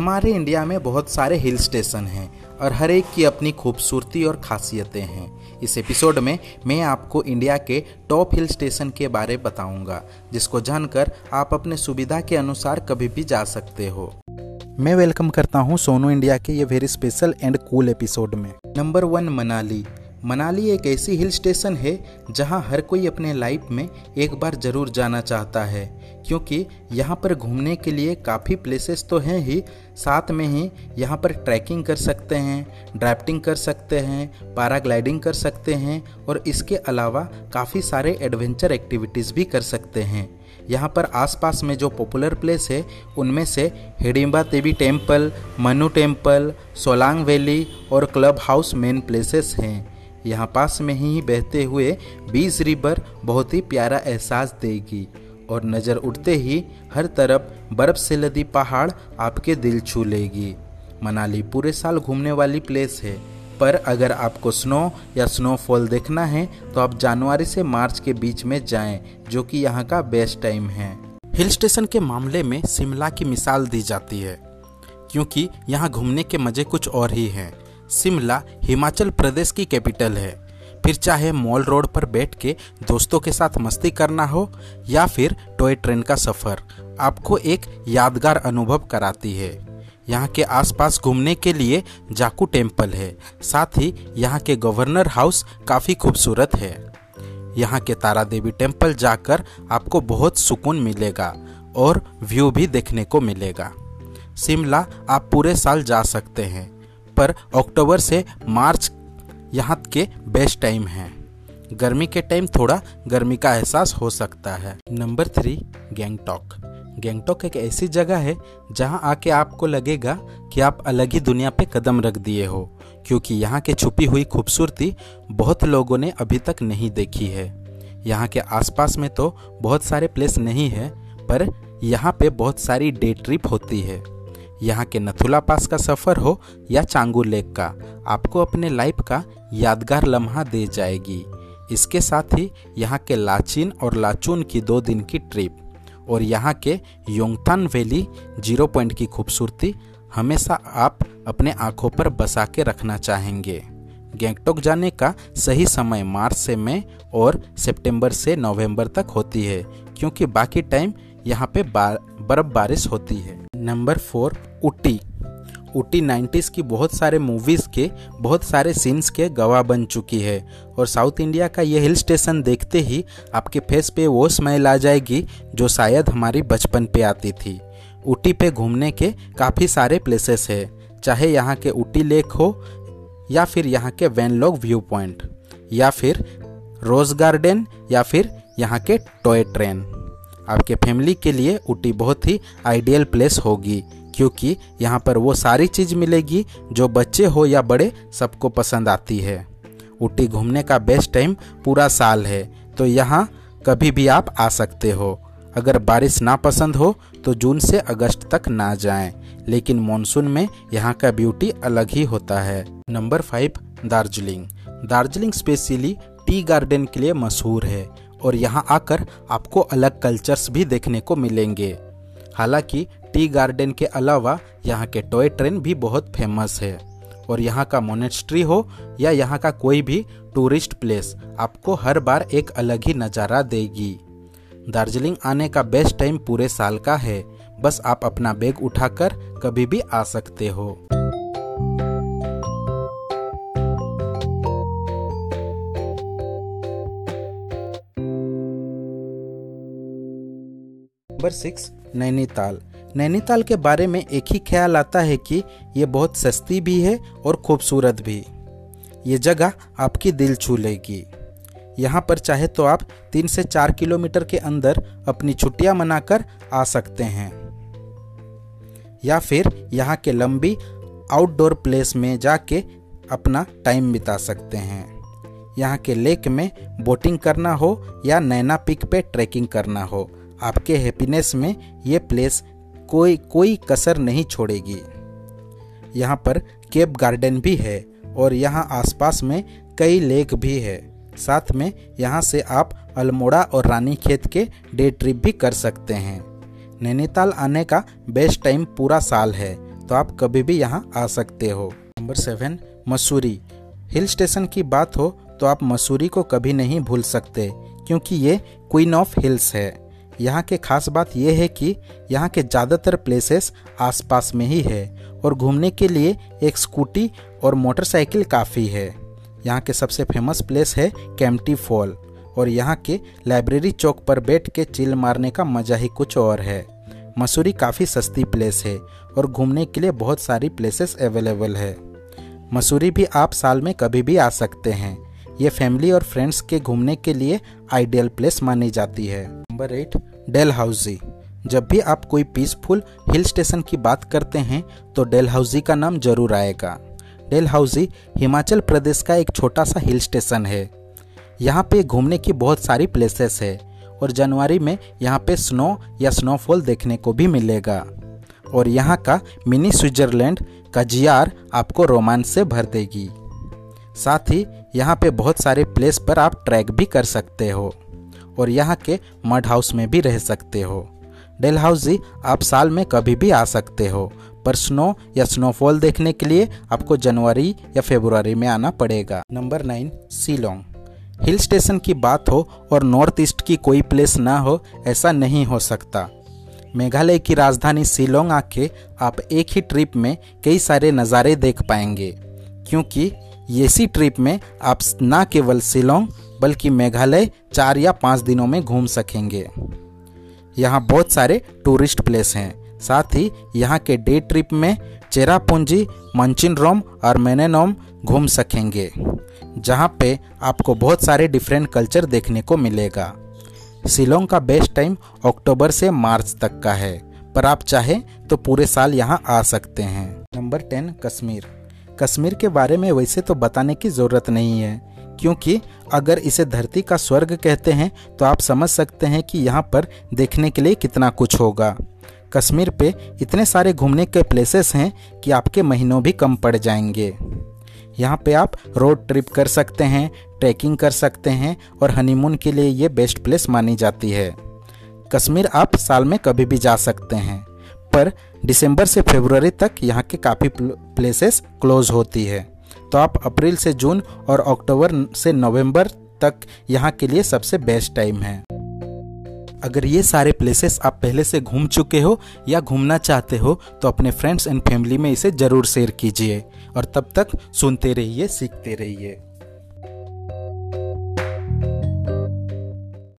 हमारे इंडिया में बहुत सारे हिल स्टेशन हैं और हर एक की अपनी खूबसूरती और खासियतें हैं। इस एपिसोड में मैं आपको इंडिया के टॉप हिल स्टेशन के बारे बताऊँगा, जिसको जानकर आप अपने सुविधा के अनुसार कभी भी जा सकते हो। मैं वेलकम करता हूँ सोनू इंडिया के ये very special and cool episode में। Number one Manali. मनाली एक ऐसी हिल स्टेशन है जहाँ हर कोई अपने लाइफ में एक बार ज़रूर जाना चाहता है, क्योंकि यहाँ पर घूमने के लिए काफ़ी प्लेसेस तो हैं ही, साथ में ही यहाँ पर ट्रैकिंग कर सकते हैं ड्राफ्टिंग कर सकते हैं पैराग्लाइडिंग कर सकते हैं, और इसके अलावा काफ़ी सारे एडवेंचर एक्टिविटीज़ भी कर सकते हैं। यहाँ पर आसपास में जो पॉपुलर प्लेस है, उनमें से Hidimba Devi temple Manu temple Solang valley और क्लब हाउस मेन प्लेसेस हैं। यहाँ पास में ही बहते हुए बीस रिवर बहुत ही प्यारा एहसास देगी और नज़र उठते ही हर तरफ़ बर्फ़ से लदी पहाड़ आपके दिल छू लेगी। मनाली पूरे साल घूमने वाली प्लेस है। पर अगर आपको स्नो या स्नोफॉल देखना है तो आप जनवरी से मार्च के बीच में जाएँ, जो कि यहाँ का बेस्ट टाइम है। हिल स्टेशन के मामले में शिमला की मिसाल दी जाती है, क्योंकि यहाँ घूमने के मज़े कुछ और ही हैं। शिमला, हिमाचल प्रदेश की कैपिटल है। फिर चाहे मॉल रोड पर बैठ के दोस्तों के साथ मस्ती करना हो, या फिर टॉय ट्रेन का सफ़र, आपको एक यादगार अनुभव कराती है। यहाँ के आसपास घूमने के लिए जाकू टेंपल है। साथ ही यहाँ के गवर्नर हाउस काफ़ी खूबसूरत है। यहाँ के तारा देवी टेंपल जाकर आपको बहुत सुकून मिलेगा और व्यू भी देखने को मिलेगा। शिमला, आप पूरे साल जा सकते हैं। पर अक्टूबर से मार्च यहाँ के बेस्ट टाइम है। गर्मी के टाइम थोड़ा गर्मी का एहसास हो सकता है। Number three, Gangtok. गैंगटॉक एक ऐसी जगह है जहाँ आके आपको लगेगा कि आप अलग ही दुनिया पे कदम रख दिए हो, क्योंकि यहाँ के छुपी हुई खूबसूरती बहुत लोगों ने अभी तक नहीं देखी है। यहाँ के आसपास में तो बहुत सारे प्लेस नहीं है, पर यहाँ पे बहुत सारी डे ट्रिप होती है। यहाँ के नथुला पास का सफ़र हो या चांगू लेक का, आपको अपने लाइफ का यादगार लम्हा दे जाएगी। इसके साथ ही यहाँ के लाचिन और लाचून की दो दिन की ट्रिप और यहाँ के योंगतान वैली ज़ीरो पॉइंट की खूबसूरती हमेशा आप अपने आँखों पर बसा के रखना चाहेंगे। गैंगटोक जाने का सही समय मार्च से मई और सितंबर से नवंबर तक होती है, क्योंकि बाकी टाइम यहाँ पे बर्फ़ बारिश होती है। नंबर फोर उटी उटी 90s की बहुत सारे मूवीज़ के, बहुत सारे सीन्स के गवाह बन चुकी है। और साउथ इंडिया का ये हिल स्टेशन देखते ही आपके फेस पे वो स्माइल आ जाएगी, जो शायद हमारी बचपन पे आती थी। ऊटी पे घूमने के काफ़ी सारे प्लेसेस है, चाहे यहाँ के ऊटी लेक हो, या फिर यहाँ के वैनलॉग व्यू पॉइंट या फिर रोज़ गार्डन या फिर यहाँ के टॉय ट्रेन आपके फैमिली के लिए ऊटी बहुत ही आइडियल प्लेस होगी क्योंकि यहाँ पर वो सारी चीज़ मिलेगी जो बच्चे हो या बड़े सबको पसंद आती है। ऊटी घूमने का बेस्ट टाइम पूरा साल है तो यहाँ कभी भी आप आ सकते हो। अगर बारिश ना पसंद हो तो जून से अगस्त तक ना जाएँ, लेकिन मॉनसून में यहाँ का ब्यूटी अलग ही होता है। Number five Darjeeling. Darjeeling specially tea garden के लिए मशहूर है। और यहाँ आकर आपको अलग कल्चर्स भी देखने को मिलेंगे। हालाँकि, टी गार्डन के अलावा यहाँ के टॉय ट्रेन भी बहुत फ़ेमस है। और यहाँ का मोनेस्ट्री हो या यहाँ का कोई भी टूरिस्ट प्लेस आपको हर बार एक अलग ही नज़ारा देगी। दार्जिलिंग आने का बेस्ट टाइम पूरे साल का है। बस आप अपना बैग उठाकर कभी भी आ सकते हो। Number six, Nainital. नैनीताल के बारे में एक ही ख्याल आता है कि ये बहुत सस्ती भी है और खूबसूरत भी। ये जगह आपकी दिल छू लेगी। यहाँ पर चाहे तो आप तीन से चार किलोमीटर के अंदर अपनी छुट्टियाँ मनाकर आ सकते हैं। या फिर यहाँ के लंबी आउटडोर प्लेस में जाके अपना टाइम बिता सकते हैं। यहाँ के लेक में बोटिंग करना हो या नैना पिक पे ट्रैकिंग करना हो। आपके हैप्पीनेस में ये प्लेस कोई कोई कसर नहीं छोड़ेगी। यहाँ पर केप गार्डन भी है और यहाँ आसपास में कई लेक भी है। साथ में यहाँ से आप अल्मोड़ा और रानी खेत के डे ट्रिप भी कर सकते हैं। नैनीताल आने का बेस्ट टाइम पूरा साल है तो आप कभी भी यहाँ आ सकते हो। Number seven Mussoorie. Hill station की बात हो तो आप मसूरी को कभी नहीं भूल सकते, क्योंकि ये क्वीन ऑफ़ हिल्स है। यहाँ के खास बात यह है कि यहाँ के ज़्यादातर प्लेसेस आसपास में ही है और घूमने के लिए एक स्कूटी और मोटरसाइकिल काफ़ी है। यहाँ के सबसे फ़ेमस प्लेस है कैम्पटी फॉल और यहाँ के लाइब्रेरी चौक पर बैठ के चिल मारने का मज़ा ही कुछ और है। मसूरी काफ़ी सस्ती प्लेस है और घूमने के लिए बहुत सारी प्लेसेस अवेलेबल है। मसूरी भी आप साल में कभी भी आ सकते हैं। ये फैमिली और फ्रेंड्स के घूमने के लिए आइडियल प्लेस मानी जाती है। नंबर एट डेल हाउसी जब भी आप कोई पीसफुल हिल स्टेशन की बात करते हैं तो डेल हाउसी का नाम ज़रूर आएगा। डेल हाउसी हिमाचल प्रदेश का एक छोटा सा हिल स्टेशन है। यहाँ पे घूमने की बहुत सारी प्लेसेस है और जनवरी में यहाँ पे स्नो या स्नोफॉल देखने को भी मिलेगा। और यहाँ का मिनी स्विट्जरलैंड का जियार आपको रोमांच से भर देगी। साथ ही यहाँ पे बहुत सारे प्लेस पर आप ट्रैक भी कर सकते हो। और यहाँ के मड हाउस में भी रह सकते हो। डेल हाउसी आप साल में कभी भी आ सकते हो, पर स्नो या स्नोफॉल देखने के लिए आपको जनवरी या फरवरी में आना पड़ेगा। Number nine Shillong hill station की बात हो और नॉर्थ ईस्ट की कोई प्लेस ना हो, ऐसा नहीं हो सकता। मेघालय की राजधानी शिलोंग आके आप एक ही ट्रिप में कई सारे नज़ारे देख पाएँगे, क्योंकि इसी ट्रिप में आप ना केवल शिलोंग बल्कि मेघालय चार या पाँच दिनों में घूम सकेंगे। यहाँ बहुत सारे टूरिस्ट प्लेस हैं। साथ ही यहाँ के डे ट्रिप में चेरापूंजी मंचिन रोम और मैनेनोम घूम सकेंगे, जहाँ पे आपको बहुत सारे डिफरेंट कल्चर देखने को मिलेगा। शिलोंग का बेस्ट टाइम अक्टूबर से मार्च तक का है। पर आप चाहें तो पूरे साल यहाँ आ सकते हैं। Number ten, Kashmir. कश्मीर के बारे में वैसे तो बताने की ज़रूरत नहीं है। क्योंकि अगर इसे धरती का स्वर्ग कहते हैं तो आप समझ सकते हैं कि यहाँ पर देखने के लिए कितना कुछ होगा। कश्मीर पे इतने सारे घूमने के प्लेसेस हैं कि आपके महीनों भी कम पड़ जाएँगे। यहाँ पे आप रोड ट्रिप कर सकते हैं ट्रैकिंग कर सकते हैं और हनीमून के लिए ये बेस्ट प्लेस मानी जाती है। कश्मीर आप साल में कभी भी जा सकते हैं, पर दिसंबर से फरवरी तक यहाँ के काफ़ी प्लेसेस क्लोज होती है। तो आप अप्रैल से जून और अक्टूबर से नवंबर तक यहाँ के लिए सबसे बेस्ट टाइम है। अगर ये सारे प्लेसेस आप पहले से घूम चुके हो या घूमना चाहते हो तो अपने फ्रेंड्स एंड फैमिली में इसे ज़रूर शेयर कीजिए और तब तक सुनते रहिए, सीखते रहिए।